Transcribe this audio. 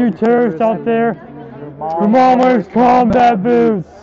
you terrorists out there, your mom wears combat boots.